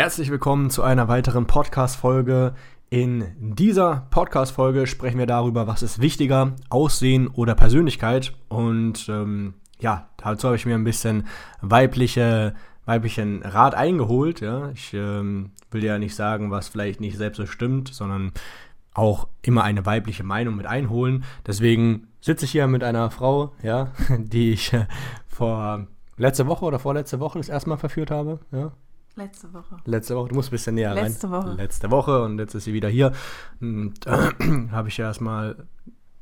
Herzlich willkommen zu einer weiteren Podcast-Folge. In dieser Podcast-Folge sprechen wir darüber, was ist wichtiger, Aussehen oder Persönlichkeit. Und ähm, ja, dazu habe ich mir ein bisschen weibliche, weiblichen Rat eingeholt. Ja. Ich ähm, will ja nicht sagen, was vielleicht nicht selbst so stimmt, sondern auch immer eine weibliche Meinung mit einholen. Deswegen sitze ich hier mit einer Frau, ja, die ich äh, vor letzte Woche oder vorletzte Woche das erste Mal verführt habe. Ja. Letzte Woche. Letzte Woche, du musst ein bisschen näher Letzte rein. Woche. Letzte Woche und jetzt ist sie wieder hier. Und äh, habe ich ja erstmal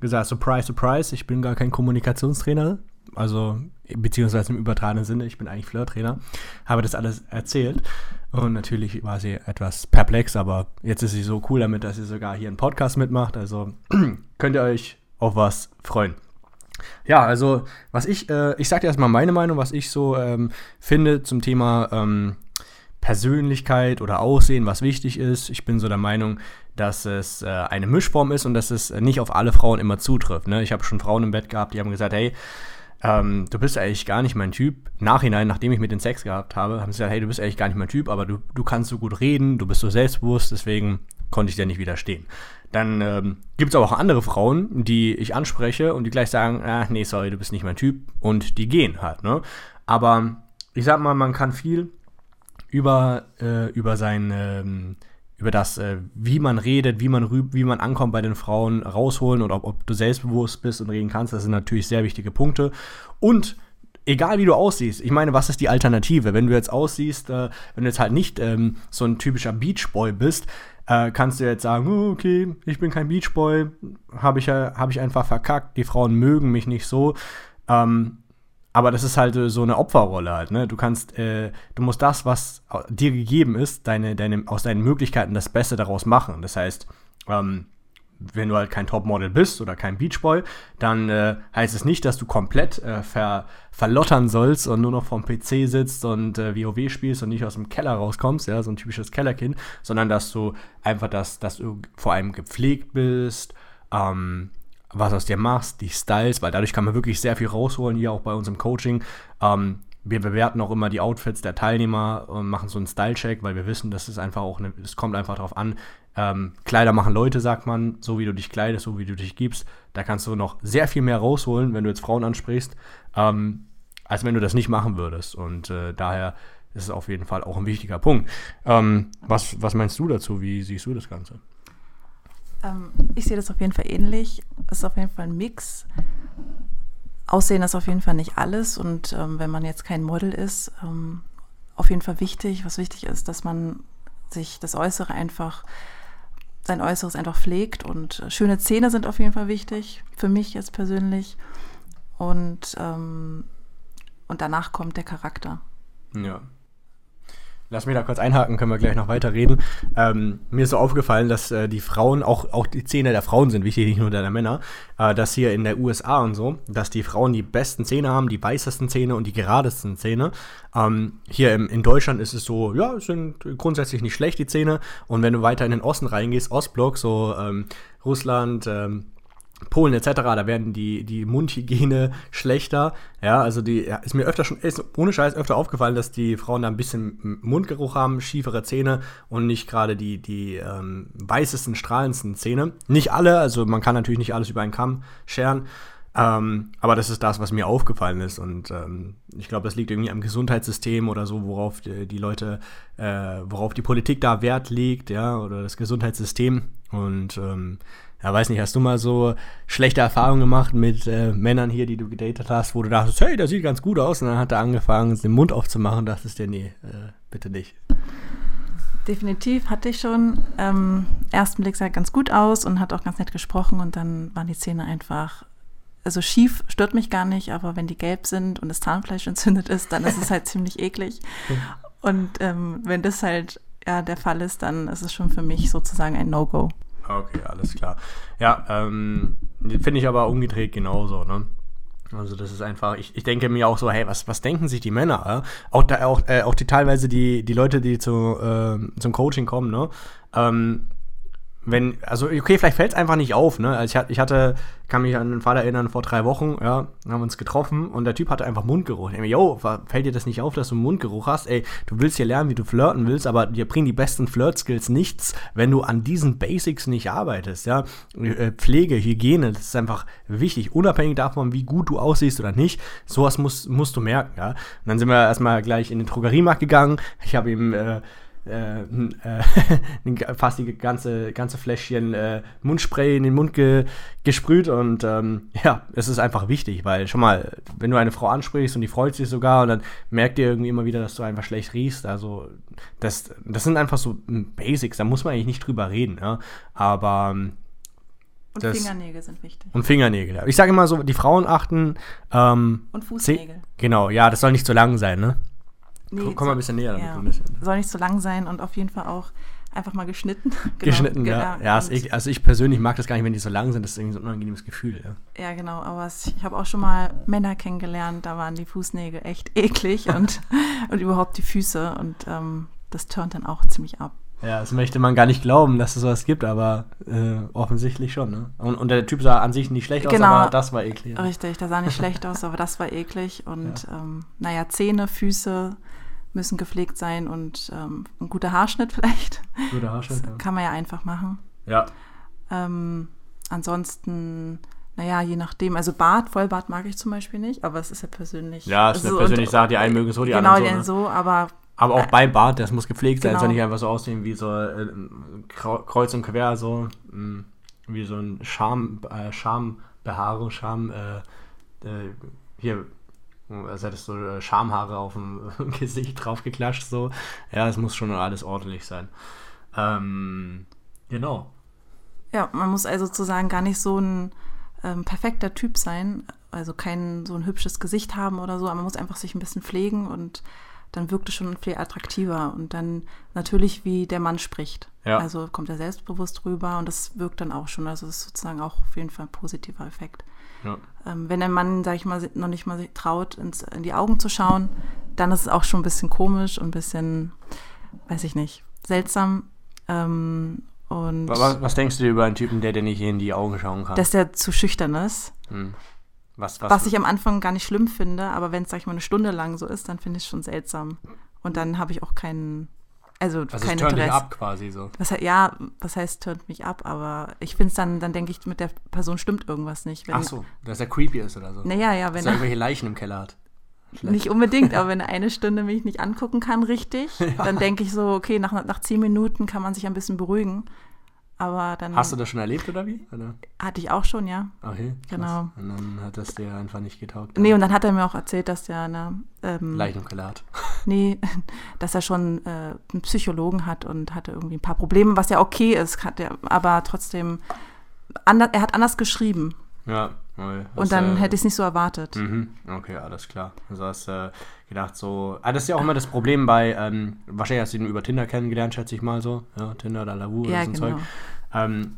gesagt, surprise, surprise, ich bin gar kein Kommunikationstrainer. Also, beziehungsweise im übertragenen Sinne, ich bin eigentlich Flirttrainer. Habe das alles erzählt. Und natürlich war sie etwas perplex, aber jetzt ist sie so cool damit, dass sie sogar hier einen Podcast mitmacht. Also könnt ihr euch auf was freuen. Ja, also was ich, äh, ich sage dir erstmal meine Meinung, was ich so ähm, finde zum Thema ähm, Persönlichkeit oder Aussehen, was wichtig ist. Ich bin so der Meinung, dass es äh, eine Mischform ist und dass es nicht auf alle Frauen immer zutrifft. Ne? Ich habe schon Frauen im Bett gehabt, die haben gesagt, hey, ähm, du bist eigentlich gar nicht mein Typ. Nachhinein, nachdem ich mit den Sex gehabt habe, haben sie gesagt, hey, du bist eigentlich gar nicht mein Typ, aber du, du kannst so gut reden, du bist so selbstbewusst, deswegen konnte ich dir nicht widerstehen. Dann ähm, gibt es aber auch andere Frauen, die ich anspreche und die gleich sagen, ah, nee, sorry, du bist nicht mein Typ und die gehen halt. Ne? Aber ich sag mal, man kann viel über, äh, über sein, ähm, über das, äh, wie man redet, wie man, wie man ankommt bei den Frauen rausholen und ob, ob du selbstbewusst bist und reden kannst, das sind natürlich sehr wichtige Punkte. Und egal wie du aussiehst, ich meine, was ist die Alternative? Wenn du jetzt aussiehst, äh, wenn du jetzt halt nicht ähm, so ein typischer Beachboy bist, äh, kannst du jetzt sagen, oh, okay, ich bin kein Beachboy, habe ich, äh, hab ich einfach verkackt, die Frauen mögen mich nicht so. Ähm, aber das ist halt äh, so eine Opferrolle halt, ne? Du kannst, äh, du musst das, was dir gegeben ist, deine, deine, aus deinen Möglichkeiten das Beste daraus machen. Das heißt, ähm, wenn du halt kein Topmodel bist oder kein Beachboy, dann äh, heißt es nicht, dass du komplett äh, ver, verlottern sollst und nur noch vom PC sitzt und äh, WoW spielst und nicht aus dem Keller rauskommst, ja, so ein typisches Kellerkind, sondern dass du einfach das, dass du vor allem gepflegt bist, ähm, was aus dir machst, die Styles, weil dadurch kann man wirklich sehr viel rausholen, hier auch bei uns im Coaching. Ähm, wir bewerten auch immer die Outfits der Teilnehmer und machen so einen Style-Check, weil wir wissen, dass es einfach auch, es kommt einfach darauf an. Ähm, Kleider machen Leute, sagt man, so wie du dich kleidest, so wie du dich gibst. Da kannst du noch sehr viel mehr rausholen, wenn du jetzt Frauen ansprichst, ähm, als wenn du das nicht machen würdest. Und äh, daher ist es auf jeden Fall auch ein wichtiger Punkt. Ähm, was, was meinst du dazu? Wie siehst du das Ganze? Ähm, ich sehe das auf jeden Fall ähnlich. Es ist auf jeden Fall ein Mix. Aussehen ist auf jeden Fall nicht alles. Und ähm, wenn man jetzt kein Model ist, ähm, auf jeden Fall wichtig. Was wichtig ist, dass man sich das Äußere einfach, sein Äußeres einfach pflegt. Und äh, schöne Zähne sind auf jeden Fall wichtig, für mich jetzt persönlich. Und, ähm, und danach kommt der Charakter. Ja, Lass mich da kurz einhaken, können wir gleich noch weiter reden. Ähm, mir ist so aufgefallen, dass äh, die Frauen, auch, auch die Zähne der Frauen sind wichtig, nicht nur der, Männer, äh, dass hier in der USA und so, dass die Frauen die besten Zähne haben, die weißesten Zähne und die geradesten Zähne. Ähm, hier im, in Deutschland ist es so, ja, sind grundsätzlich nicht schlecht, die Zähne. Und wenn du weiter in den Osten reingehst, Ostblock, so ähm, Russland, ähm, Polen etc., da werden die, die Mundhygiene schlechter. Ja, also die ist mir öfter schon, ist ohne Scheiß öfter aufgefallen, dass die Frauen da ein bisschen Mundgeruch haben, schiefere Zähne und nicht gerade die, die ähm, weißesten, strahlendsten Zähne. Nicht alle, also man kann natürlich nicht alles über einen Kamm scheren. Ähm, aber das ist das, was mir aufgefallen ist. Und ähm, ich glaube, das liegt irgendwie am Gesundheitssystem oder so, worauf die, die Leute, äh, worauf die Politik da Wert legt, ja, oder das Gesundheitssystem. Und ähm, ja, weiß nicht, hast du mal so schlechte Erfahrungen gemacht mit äh, Männern hier, die du gedatet hast, wo du dachtest, hey, der sieht ganz gut aus, und dann hat er angefangen, den Mund aufzumachen und dachtest dir, nee, äh, bitte nicht. Definitiv hatte ich schon. Ähm, ersten Blick sah er ganz gut aus und hat auch ganz nett gesprochen und dann waren die Zähne einfach, also schief stört mich gar nicht, aber wenn die gelb sind und das Zahnfleisch entzündet ist, dann ist es halt ziemlich eklig. Und ähm, wenn das halt ja der Fall ist, dann ist es schon für mich sozusagen ein No-Go. Okay, alles klar. Ja, ähm, finde ich aber umgedreht genauso, ne? Also das ist einfach, ich, ich denke mir auch so, hey, was, was denken sich die Männer? Ja? Auch, da, auch, äh, auch die teilweise die, die Leute, die zu, äh, zum Coaching kommen, ne? Ähm, wenn, also okay, vielleicht fällt es einfach nicht auf, ne? Also ich, ich hatte, kann mich an den Vater erinnern, vor drei Wochen, ja, haben wir uns getroffen und der Typ hatte einfach Mundgeruch. Mir, yo, fällt dir das nicht auf, dass du Mundgeruch hast? Ey, du willst hier lernen, wie du flirten willst, aber dir bringen die besten Flirt-Skills nichts, wenn du an diesen Basics nicht arbeitest, ja? Äh, Pflege, Hygiene, das ist einfach wichtig, unabhängig davon, wie gut du aussiehst oder nicht. Sowas musst, musst du merken, ja? Und dann sind wir erstmal gleich in den Drogeriemarkt gegangen. Ich habe ihm, äh, äh, äh, fast die ganze, ganze Fläschchen äh, Mundspray in den Mund ge gesprüht und ähm, ja, es ist einfach wichtig, weil schon mal, wenn du eine Frau ansprichst und die freut sich sogar und dann merkt ihr irgendwie immer wieder, dass du einfach schlecht riechst, also das, das sind einfach so Basics, da muss man eigentlich nicht drüber reden, ja? aber ähm, und das, Fingernägel sind wichtig. Und Fingernägel, ja. Ich sage immer so, die Frauen achten. Ähm, und Fußnägel. Genau, ja, das soll nicht zu lang sein, ne? Nee, komm, komm mal ein bisschen näher ja. damit. Soll nicht so lang sein und auf jeden Fall auch einfach mal geschnitten. genau, geschnitten, genau. ja. ja ich, also ich persönlich mag das gar nicht, wenn die so lang sind. Das ist irgendwie so ein unangenehmes Gefühl. Ja, ja genau. Aber es, ich habe auch schon mal Männer kennengelernt, da waren die Fußnägel echt eklig und, und überhaupt die Füße. Und ähm, das turnt dann auch ziemlich ab. Ja, das möchte man gar nicht glauben, dass es sowas gibt, aber äh, offensichtlich schon. Ne? Und, und, der Typ sah an sich nicht schlecht genau, aus, aber das war eklig. Richtig, der sah nicht schlecht aus, aber das war eklig. Und ja. ähm, naja, Zähne, Füße, müssen gepflegt sein und ähm, ein guter Haarschnitt vielleicht. Guter Haarschnitt, das ja. Kann man ja einfach machen. Ja. Ähm, ansonsten, naja, je nachdem, also Bart, Vollbart mag ich zum Beispiel nicht, aber es ist ja persönlich. Ja, es ist also, eine persönliche Sache, die einen mögen so, die genau, anderen so. Genau, ne? so, aber. Aber auch beim Bart, das muss gepflegt sein, genau. soll nicht einfach so aussehen wie so äh, kreuz und quer, so mh, mm, wie so ein Scham, äh, Schambehaarung, Scham, äh, äh, hier, als hättest du äh, Schamhaare auf dem Gesicht draufgeklatscht, so. Ja, es muss schon alles ordentlich sein. Ähm, genau. Ja, man muss also sozusagen gar nicht so ein ähm, perfekter Typ sein, also kein so ein hübsches Gesicht haben oder so, aber man muss einfach sich ein bisschen pflegen und dann wirkt es schon viel attraktiver und dann natürlich, wie der Mann spricht. Ja. Also kommt er selbstbewusst rüber und das wirkt dann auch schon. Also das ist sozusagen auch auf jeden Fall ein positiver Effekt. Ja. Ähm, wenn ein Mann, sag ich mal, noch nicht mal traut, ins, in die Augen zu schauen, dann ist es auch schon ein bisschen komisch und ein bisschen, weiß ich nicht, seltsam. Ähm, und was, was, denkst du über einen Typen, der dir nicht in die Augen schauen kann? Dass der zu schüchtern ist. Hm. Was, was, was ich am Anfang gar nicht schlimm finde, aber wenn es, sag ich mal, eine Stunde lang so ist, dann finde ich es schon seltsam. Und dann habe ich auch keinen also, also kein es Interesse. ab quasi so. Was, ja, was heißt turnt mich ab, aber ich finde es dann, dann denke ich, mit der Person stimmt irgendwas nicht. Wenn, Ach so, dass er creepy ist oder so. Naja, ja, wenn dass er irgendwelche Leichen im Keller hat. Vielleicht. Nicht unbedingt, aber wenn er eine Stunde mich nicht angucken kann, richtig, ja. dann denke ich so, okay, nach, nach zehn Minuten kann man sich ein bisschen beruhigen. Aber dann. Hast du das schon erlebt oder wie? Oder? Hatte ich auch schon, ja. Okay. Genau. Und dann hat das dir einfach nicht getaugt. Nee, und dann hat er mir auch erzählt, dass der eine. Ähm, Leichenkeller hat. Nee, dass er schon äh, einen Psychologen hat und hatte irgendwie ein paar Probleme, was ja okay ist, hat er, aber trotzdem. Anders, er hat anders geschrieben. Ja. und dann äh, hätte ich es nicht so erwartet. Mhm. Okay, alles klar. Also hast äh, gedacht so. Ah, das ist ja auch immer das Problem bei, ähm, wahrscheinlich hast du ihn über Tinder kennengelernt, schätze ich mal so. Ja, Tinder oder Lavu ja, oder so ein genau. Zeug. Ähm,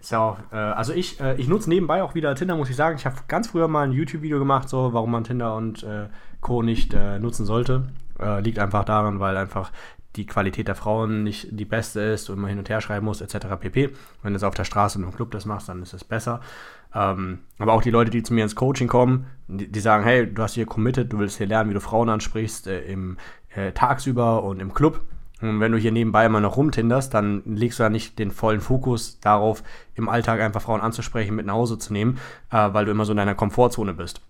ist ja auch, äh, also ich, äh, ich nutze nebenbei auch wieder Tinder, muss ich sagen. Ich habe ganz früher mal ein YouTube-Video gemacht, so warum man Tinder und äh, Co. nicht äh, nutzen sollte. Äh, liegt einfach daran, weil einfach die Qualität der Frauen nicht die beste ist und man hin und her schreiben muss, etc. pp. Wenn du es auf der Straße und im Club das machst, dann ist es besser. Ähm, aber auch die Leute, die zu mir ins Coaching kommen, die, die, sagen, hey, du hast hier committed, du willst hier lernen, wie du Frauen ansprichst, äh, im äh, tagsüber und im Club. Und wenn du hier nebenbei immer noch rumtinderst, dann legst du ja nicht den vollen Fokus darauf, im Alltag einfach Frauen anzusprechen, mit nach Hause zu nehmen, äh, weil du immer so in deiner Komfortzone bist.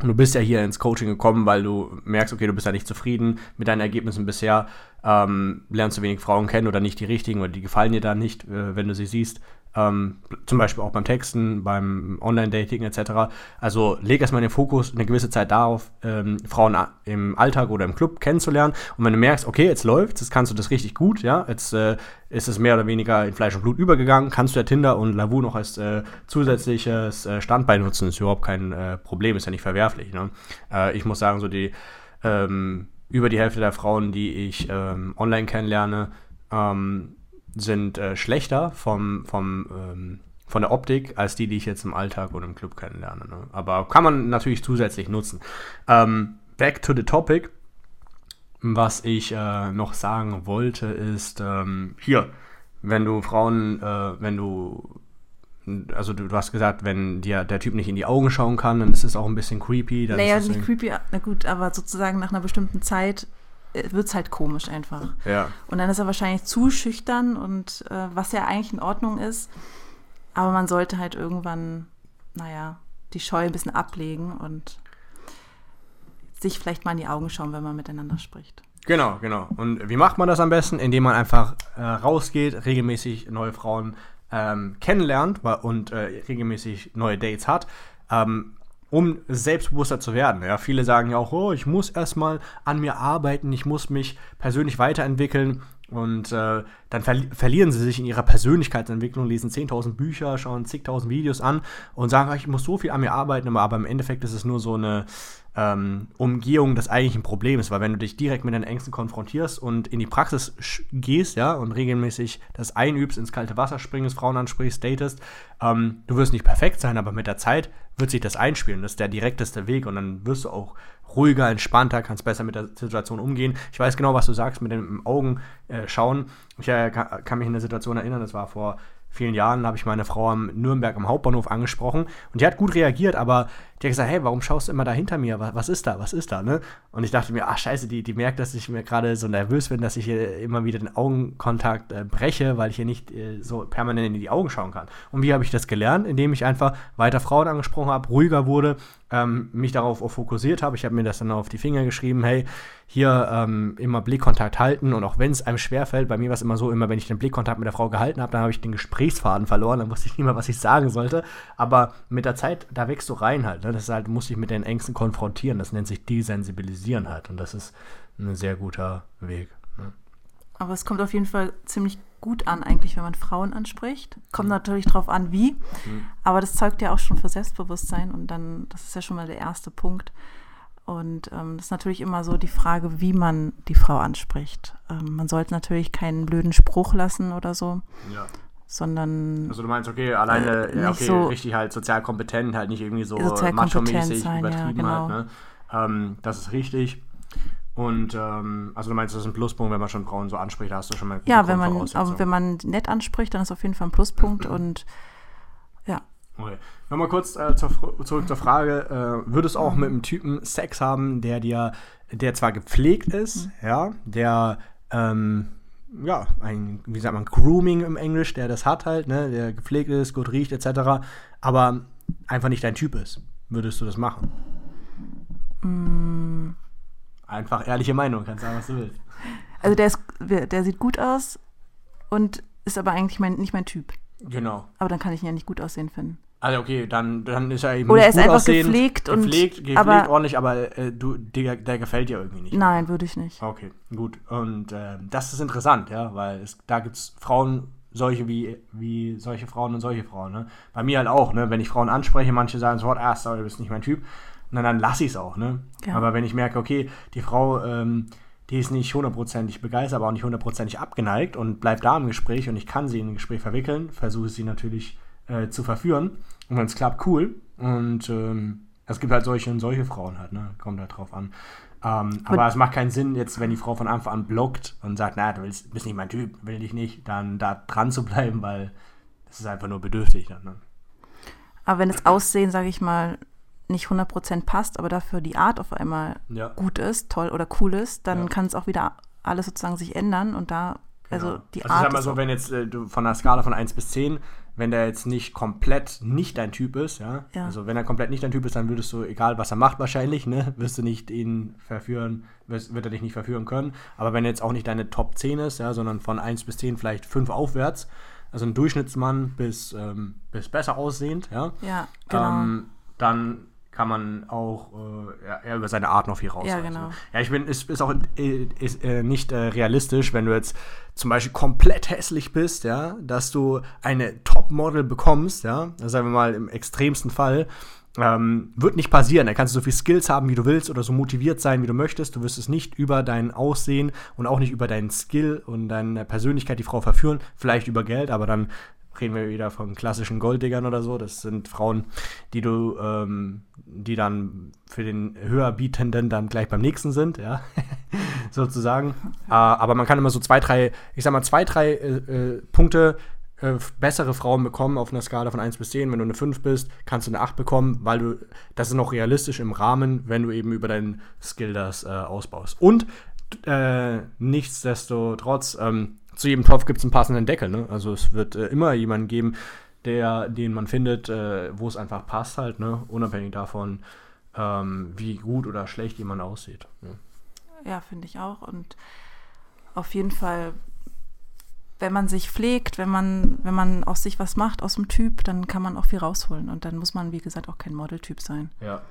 Und du bist ja hier ins Coaching gekommen, weil du merkst, okay, du bist ja nicht zufrieden mit deinen Ergebnissen bisher, ähm, lernst du wenig Frauen kennen oder nicht die richtigen oder die gefallen dir da nicht, äh, wenn du sie siehst. Ähm, zum Beispiel auch beim Texten, beim Online-Dating etc. Also leg erstmal den Fokus eine gewisse Zeit darauf, ähm, Frauen im Alltag oder im Club kennenzulernen. Und wenn du merkst, okay, jetzt läuft jetzt kannst du das richtig gut, ja, jetzt äh, ist es mehr oder weniger in Fleisch und Blut übergegangen, kannst du ja Tinder und Lavu noch als äh, zusätzliches äh, Standbein nutzen, ist überhaupt kein äh, Problem, ist ja nicht verwerflich. Ne? Äh, ich muss sagen, so die ähm, über die Hälfte der Frauen, die ich ähm, online kennenlerne, ähm, sind äh, schlechter vom, vom, ähm, von der Optik als die, die ich jetzt im Alltag oder im Club kennenlerne. Ne? Aber kann man natürlich zusätzlich nutzen. Ähm, back to the topic. Was ich äh, noch sagen wollte, ist ähm, hier wenn du Frauen, äh, wenn du, also du, du, hast gesagt, wenn dir der Typ nicht in die Augen schauen kann, dann ist es auch ein bisschen creepy. Naja, nicht creepy, na gut, aber sozusagen nach einer bestimmten Zeit äh, wird es halt komisch einfach. Ja. Und dann ist er wahrscheinlich zu schüchtern und äh, was ja eigentlich in Ordnung ist. Aber man sollte halt irgendwann, naja, die Scheu ein bisschen ablegen und sich vielleicht mal in die Augen schauen, wenn man miteinander spricht. Genau, genau. Und wie macht man das am besten? Indem man einfach äh, rausgeht, regelmäßig neue Frauen ähm, kennenlernt und äh, regelmäßig neue Dates hat. Ähm, um selbstbewusster zu werden. Ja, viele sagen ja auch, oh, ich muss erstmal an mir arbeiten, ich muss mich persönlich weiterentwickeln. Und äh, dann ver verlieren sie sich in ihrer Persönlichkeitsentwicklung, lesen 10.000 Bücher, schauen zigtausend Videos an und sagen, ich muss so viel an mir arbeiten, aber im Endeffekt ist es nur so eine ähm, Umgehung des eigentlichen Problems, weil wenn du dich direkt mit deinen Ängsten konfrontierst und in die Praxis gehst, ja, und regelmäßig das einübst, ins kalte Wasser springst, Frauen ansprichst, datest, ähm, du wirst nicht perfekt sein, aber mit der Zeit wird sich das einspielen. Das ist der direkteste Weg und dann wirst du auch ruhiger, entspannter, kannst besser mit der Situation umgehen. Ich weiß genau, was du sagst mit den Augen äh, schauen. Ich äh, kann mich in eine Situation erinnern, das war vor vielen Jahren, habe ich meine Frau am Nürnberg am Hauptbahnhof angesprochen und die hat gut reagiert, aber die hat gesagt, hey, warum schaust du immer da hinter mir? Was, ist da? Was ist da? Ne? Und ich dachte mir, ach scheiße, die, die merkt, dass ich mir gerade so nervös bin, dass ich hier immer wieder den Augenkontakt äh, breche, weil ich hier nicht äh, so permanent in die Augen schauen kann. Und wie habe ich das gelernt? Indem ich einfach weiter Frauen angesprochen habe, ruhiger wurde, ähm, mich darauf fokussiert habe. Ich habe mir das dann auf die Finger geschrieben, hey, hier ähm, immer Blickkontakt halten und auch wenn es einem schwerfällt, bei mir war es immer so, immer wenn ich den Blickkontakt mit der Frau gehalten habe, dann habe ich den Gesprächsfaden verloren, dann wusste ich nicht mehr, was ich sagen sollte. Aber mit der Zeit, da wächst du rein halt. Ne? Das ist halt, muss ich mit den Ängsten konfrontieren. Das nennt sich Desensibilisieren halt. Und das ist ein sehr guter Weg. Ne? Aber es kommt auf jeden Fall ziemlich gut an, eigentlich, wenn man Frauen anspricht. Kommt mhm. natürlich drauf an, wie. Mhm. Aber das zeugt ja auch schon für Selbstbewusstsein. Und dann, das ist ja schon mal der erste Punkt. Und ähm, das ist natürlich immer so die Frage, wie man die Frau anspricht. Ähm, man sollte natürlich keinen blöden Spruch lassen oder so. Ja sondern. Also du meinst, okay, alleine, äh, ja, okay, so richtig halt sozial kompetent, halt nicht irgendwie so macho-mäßig übertrieben ja, genau. halt, ne? Ähm, das ist richtig. Und ähm, also du meinst, das ist ein Pluspunkt, wenn man schon Frauen so anspricht, da hast du schon mal Ja, wenn man, aber wenn man nett anspricht, dann ist auf jeden Fall ein Pluspunkt und ja. Okay. Nochmal kurz äh, zur, zurück zur Frage, äh, würdest du auch mit einem Typen Sex haben, der dir, der zwar gepflegt ist, mhm. ja, der ähm, ja, ein, wie sagt man, Grooming im Englisch, der das hat halt, ne, der gepflegt ist, gut riecht, etc., aber einfach nicht dein Typ ist. Würdest du das machen? Mm. Einfach ehrliche Meinung, kannst sagen, was du willst. Also der, ist, der sieht gut aus und ist aber eigentlich mein, nicht mein Typ. Genau. Aber dann kann ich ihn ja nicht gut aussehen finden. Also okay, dann, dann ist er eben Oder er ist einfach aussehend, gepflegt und gepflegt, gepflegt aber, ordentlich, aber äh, du, der, der, gefällt dir irgendwie nicht. Nein, würde ich nicht. Okay, gut. Und äh, das ist interessant, ja, weil es, da gibt es Frauen, solche wie, wie solche Frauen und solche Frauen. Ne? Bei mir halt auch, ne? wenn ich Frauen anspreche, manche sagen sofort, ah, sorry, du bist nicht mein Typ. Und dann lasse ich es auch. Ne? Ja. Aber wenn ich merke, okay, die Frau, ähm, die ist nicht hundertprozentig begeistert, aber auch nicht hundertprozentig abgeneigt und bleibt da im Gespräch und ich kann sie in ein Gespräch verwickeln, versuche sie natürlich äh, zu verführen. Und wenn es klappt, cool. Und ähm, es gibt halt solche und solche Frauen halt, ne? Kommt halt drauf an. Ähm, aber es macht keinen Sinn, jetzt, wenn die Frau von Anfang an blockt und sagt, na, du willst, bist nicht mein Typ, will dich nicht, dann da dran zu bleiben, weil das ist einfach nur bedürftig dann. Ne? Aber wenn das Aussehen, sage ich mal, nicht 100% passt, aber dafür die Art auf einmal ja. gut ist, toll oder cool ist, dann ja. kann es auch wieder alles sozusagen sich ändern und da, also genau. die also Art. Ich sag mal so, wenn jetzt äh, du von einer Skala von 1 bis 10 wenn der jetzt nicht komplett nicht dein Typ ist, ja? ja. Also wenn er komplett nicht dein Typ ist, dann würdest du, egal was er macht wahrscheinlich, ne, wirst du nicht ihn verführen, wirst, wird er dich nicht verführen können. Aber wenn er jetzt auch nicht deine Top 10 ist, ja, sondern von 1 bis 10 vielleicht 5 aufwärts, also ein Durchschnittsmann bis, ähm, bis besser aussehend, ja, ja genau. Ähm, dann kann man auch äh, ja, über seine Art noch viel raus. Ja, genau. Ja, ich bin, es ist auch äh, ist, äh, nicht äh, realistisch, wenn du jetzt zum Beispiel komplett hässlich bist, ja, dass du eine Topmodel bekommst, ja, sagen wir mal im extremsten Fall, ähm, wird nicht passieren. Da kannst du so viel Skills haben, wie du willst, oder so motiviert sein, wie du möchtest. Du wirst es nicht über dein Aussehen und auch nicht über deinen Skill und deine Persönlichkeit die Frau verführen. Vielleicht über Geld, aber dann reden wir wieder von klassischen Golddiggern oder so. Das sind Frauen, die du, ähm, die dann für den höherbietenden dann gleich beim nächsten sind, ja, sozusagen. Äh, aber man kann immer so zwei, drei, ich sag mal, zwei, drei äh, äh Punkte äh, bessere Frauen bekommen auf einer Skala von 1 bis 10. Wenn du eine 5 bist, kannst du eine 8 bekommen, weil du, das ist noch realistisch im Rahmen, wenn du eben über deinen Skill das äh, ausbaust. Und äh, nichtsdestotrotz, ähm, zu jedem Topf gibt es einen passenden Deckel. Ne? Also es wird äh, immer jemanden geben, der, den man findet, äh, wo es einfach passt halt, ne? unabhängig davon, ähm, wie gut oder schlecht jemand aussieht. Ja, ja finde ich auch. Und auf jeden Fall wenn man sich pflegt, wenn man, wenn man aus sich was macht, aus dem Typ, dann kann man auch viel rausholen. Und dann muss man, wie gesagt, auch kein Modeltyp sein. Ja.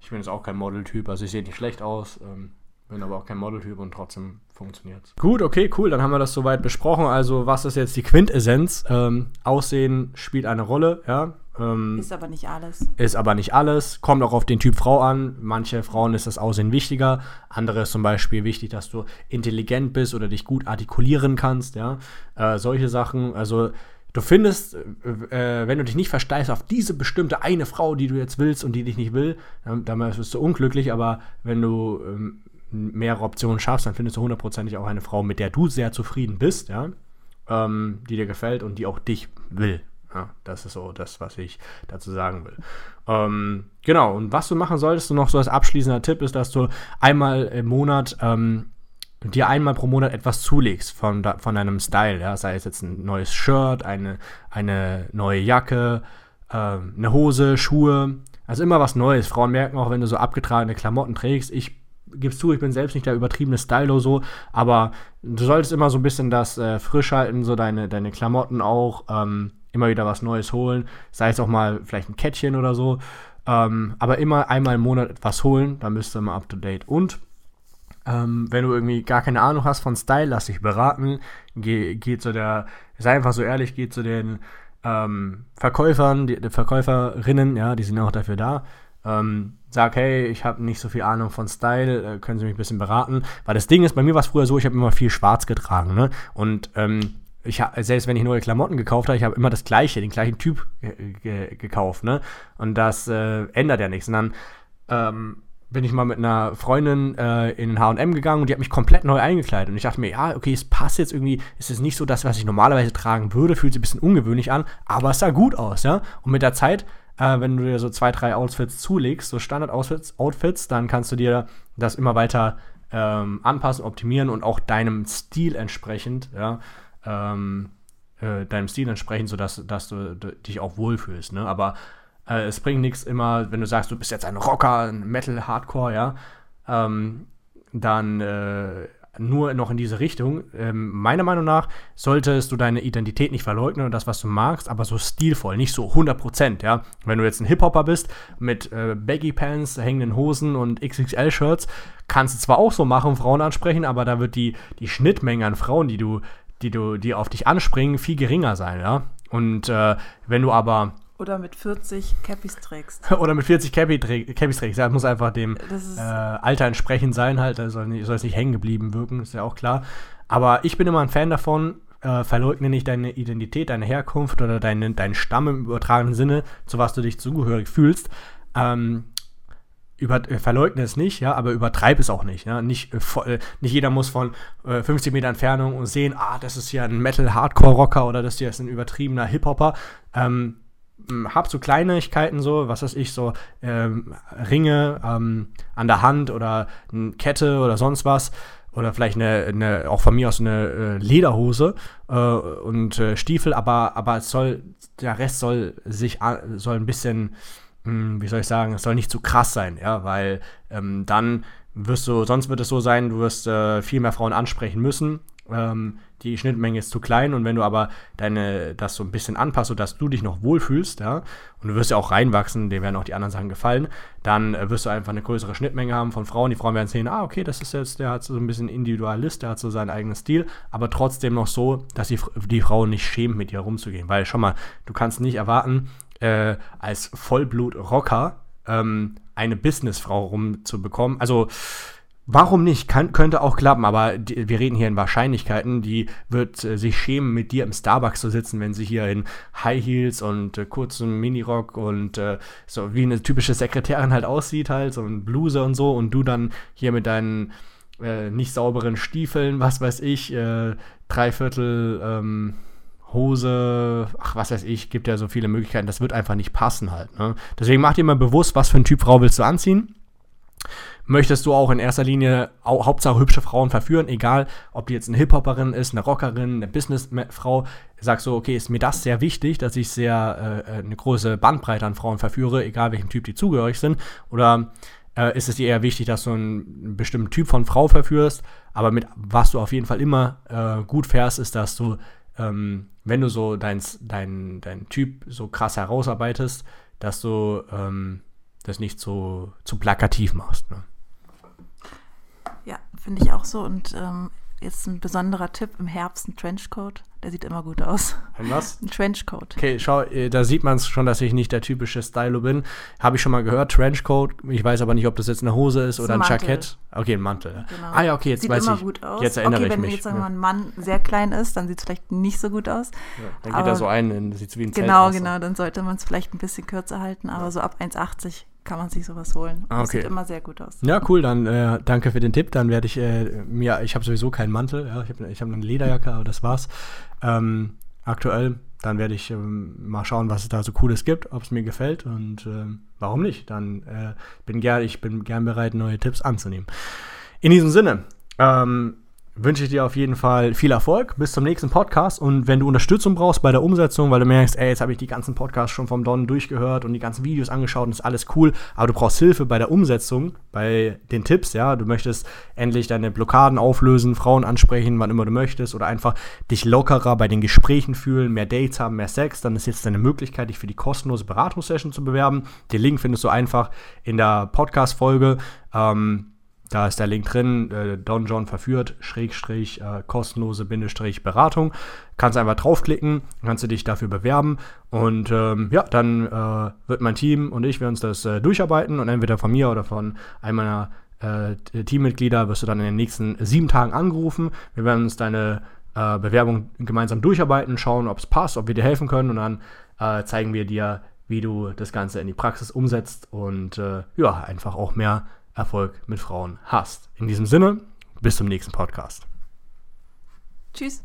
Ich bin jetzt auch kein Modeltyp, also ich sehe nicht schlecht aus, ähm, bin aber auch kein Modeltyp und trotzdem funktioniert Gut, okay, cool, dann haben wir das soweit besprochen. Also, was ist jetzt die Quintessenz? Ähm, Aussehen spielt eine Rolle, ja. Ähm, ist aber nicht alles. Ist aber nicht alles. Kommt auch auf den Typ Frau an. Manche Frauen ist das Aussehen wichtiger. Andere ist zum Beispiel wichtig, dass du intelligent bist oder dich gut artikulieren kannst. Ja, äh, solche Sachen. Also du findest, äh, äh wenn du dich nicht versteißt auf diese bestimmte eine Frau, die du jetzt willst und die dich nicht will, dann, dann wirst du unglücklich. Aber wenn du ähm, mehrere Optionen schaffst, dann findest du hundertprozentig auch eine Frau, mit der du sehr zufrieden bist. Ja, ähm, die dir gefällt und die auch dich will. Ja, das ist so das, was ich dazu sagen will. Ähm, genau, und was du machen solltest, du noch so als abschließender Tipp ist, dass du einmal im Monat ähm, dir einmal pro Monat etwas zulegst von, von deinem Style, ja, sei es jetzt ein neues Shirt, eine, eine neue Jacke, äh, eine Hose, Schuhe, also immer was Neues. Frauen merken auch, wenn du so abgetragene Klamotten trägst. Ich gib's zu, ich bin selbst nicht der übertriebene Stylo so, aber du solltest immer so ein bisschen das äh, frisch halten, so deine, deine Klamotten auch. Ähm, immer wieder was Neues holen, sei es auch mal vielleicht ein Kettchen oder so. Ähm, aber immer einmal im Monat etwas holen, dann bist du immer up to date. Und ähm, wenn du irgendwie gar keine Ahnung hast von Style, lass dich beraten. Geh, geh zu der, sei einfach so ehrlich, geh zu den ähm, Verkäufern, die, die, Verkäuferinnen, ja, die sind auch dafür da. Ähm, sag, hey, ich habe nicht so viel Ahnung von Style, äh, können Sie mich ein bisschen beraten? Weil das Ding ist, bei mir war es früher so, ich habe immer viel schwarz getragen, ne? Und ähm, ich hab, selbst wenn ich neue Klamotten gekauft habe, ich habe immer das gleiche, den gleichen Typ gekauft, ne? Und das äh, ändert ja nichts. Und dann ähm, bin ich mal mit einer Freundin äh, in H&M gegangen und die hat mich komplett neu eingekleidet. Und ich dachte mir, ja, okay, es passt jetzt irgendwie, es ist nicht so das, was ich normalerweise tragen würde, fühlt sich ein bisschen ungewöhnlich an, aber es sah gut aus, ja? Und mit der Zeit, äh, wenn du dir so zwei, drei Outfits zulegst, so Standard-Outfits, Outfits, dann kannst du dir das immer weiter ähm, anpassen, optimieren und auch deinem Stil entsprechend, ja, ähm, äh, deinem Stil entsprechend, sodass dass du, dich auch wohlfühlst. Ne? Aber äh, es bringt nichts immer, wenn du sagst, du bist jetzt ein Rocker, ein Metal, Hardcore, ja, ähm, dann äh, nur noch in diese Richtung. Ähm, meiner Meinung nach solltest du deine Identität nicht verleugnen und das, was du magst, aber so stilvoll, nicht so 100%, ja. Wenn du jetzt ein Hip-Hopper bist mit äh, Baggy Pants, hängenden Hosen und XXL-Shirts, kannst du zwar auch so machen, Frauen ansprechen, aber da wird die, die Schnittmenge an Frauen, die du die, du, die auf dich anspringen, viel geringer sein, ja. Und äh, wenn du aber oder mit 40 Cappies trägst. Oder mit 40 Cappy Cappies trägst. Ja, das muss einfach dem äh, Alter entsprechend sein, halt. Da soll, nicht, soll es nicht hängen geblieben wirken, ist ja auch klar. Aber ich bin immer ein Fan davon, äh, verleugne nicht deine Identität, deine Herkunft oder deine, deinen Stamm im übertragenen Sinne, zu was du dich zugehörig fühlst. Ähm, über, äh, verleugne es nicht, ja, aber übertreib es auch nicht. Ja? Nicht, äh, voll, nicht jeder muss von äh, 50 Meter Entfernung sehen, ah, das ist hier ein Metal-Hardcore-Rocker oder das hier ist ein übertriebener Hip-Hopper. Ähm, hab so Kleinigkeiten so, was weiß ich, so ähm, Ringe ähm, an der Hand oder eine Kette oder sonst was. Oder vielleicht eine, eine auch von mir aus eine äh, Lederhose äh, und äh, Stiefel, aber, aber es soll, der Rest soll sich soll ein bisschen hm, wie soll ich sagen, es soll nicht zu krass sein, ja, weil ähm, dann wirst du, sonst wird es so sein, du wirst äh, viel mehr Frauen ansprechen müssen. Ähm, die Schnittmenge ist zu klein und wenn du aber deine, das so ein bisschen anpasst, sodass du dich noch wohlfühlst, ja, und du wirst ja auch reinwachsen, dir werden auch die anderen Sachen gefallen, dann äh, wirst du einfach eine größere Schnittmenge haben von Frauen. Die Frauen werden sehen, ah, okay, das ist jetzt, der hat so ein bisschen Individualist, der hat so seinen eigenen Stil, aber trotzdem noch so, dass die, die Frau nicht schämt, mit dir rumzugehen. Weil, schau mal, du kannst nicht erwarten, äh, als Vollblut-Rocker ähm, eine Businessfrau rumzubekommen. Also Warum nicht? Kann, könnte auch klappen, aber die, wir reden hier in Wahrscheinlichkeiten. Die wird äh, sich schämen, mit dir im Starbucks zu sitzen, wenn sie hier in High Heels und äh, kurzem Minirock und äh, so wie eine typische Sekretärin halt aussieht, halt, so ein Bluse und so, und du dann hier mit deinen äh, nicht sauberen Stiefeln, was weiß ich, äh, Dreiviertel ähm, Hose, ach, was weiß ich, gibt ja so viele Möglichkeiten, das wird einfach nicht passen halt. Ne? Deswegen mach dir mal bewusst, was für ein Typ Frau willst du anziehen möchtest du auch in erster Linie au Hauptsache hübsche Frauen verführen, egal ob die jetzt eine Hip-Hopperin ist, eine Rockerin, eine Businessfrau, sagst du, okay, ist mir das sehr wichtig, dass ich sehr äh, eine große Bandbreite an Frauen verführe, egal welchem Typ die zugehörig sind, oder äh, ist es dir eher wichtig, dass du einen bestimmten Typ von Frau verführst, aber mit was du auf jeden Fall immer äh, gut fährst, ist, dass du, ähm, wenn du so dein, dein, dein Typ so krass herausarbeitest, dass du ähm, das nicht so zu plakativ machst. Ne? Ja, finde ich auch so. Und ähm, jetzt ein besonderer Tipp im Herbst, ein Trenchcoat. Der sieht immer gut aus. Ein was? Ein Trenchcoat. Okay, schau, äh, da sieht man es schon, dass ich nicht der typische Stylo bin. Habe ich schon mal gehört, Trenchcoat. Ich weiß aber nicht, ob das jetzt eine Hose ist oder ein, ein Jackett. Okay, ein Mantel. Genau. Ah ja, okay, jetzt sieht weiß immer ich. gut aus. Jetzt erinnere okay, ich wenn mich. wenn jetzt sagen wir ein Mann sehr klein ist, dann sieht es vielleicht nicht so gut aus. Ja, dann geht aber er so ein, sieht wie ein Zelt Genau, aus. genau, dann sollte man es vielleicht ein bisschen kürzer halten, aber ja. so ab 1,80 kann man sich sowas holen. Ah, okay. Das sieht immer sehr gut aus. Ja, cool, dann äh, danke für den Tipp. Dann werde ich äh, mir, ich habe sowieso keinen Mantel, ja, ich habe ich hab eine Lederjacke, aber das war's. Ähm, aktuell, dann werde ich ähm, mal schauen, was es da so Cooles gibt, ob es mir gefällt und ähm, warum nicht. Dann äh, bin gern, ich bin gern bereit, neue Tipps anzunehmen. In diesem Sinne, ähm, wünsche ich dir auf jeden Fall viel Erfolg. Bis zum nächsten Podcast. Und wenn du Unterstützung brauchst bei der Umsetzung, weil du merkst, ey, jetzt habe ich die ganzen Podcasts schon vom Don durchgehört und die ganzen Videos angeschaut und ist alles cool, aber du brauchst Hilfe bei der Umsetzung, bei den Tipps, ja, du möchtest endlich deine Blockaden auflösen, Frauen ansprechen, wann immer du möchtest oder einfach dich lockerer bei den Gesprächen fühlen, mehr Dates haben, mehr Sex, dann ist jetzt deine Möglichkeit, dich für die kostenlose Beratungssession zu bewerben. Den Link findest du einfach in der Podcast-Folge. Ähm, da ist der Link drin, äh, Don verführt, Schrägstrich, äh, kostenlose Bindestrich Beratung. Kannst einfach draufklicken, kannst du dich dafür bewerben und ähm, ja, dann äh, wird mein Team und ich, wir uns das äh, durcharbeiten und entweder von mir oder von einem meiner äh, Teammitglieder wirst du dann in den nächsten sieben Tagen angerufen. Wir werden uns deine äh, Bewerbung gemeinsam durcharbeiten, schauen, ob es passt, ob wir dir helfen können und dann zeigen wir dir, wie du das Ganze in die Praxis umsetzt und ja, einfach auch mehr Erfolg mit Frauen hast. In diesem Sinne, bis zum nächsten Podcast. Tschüss.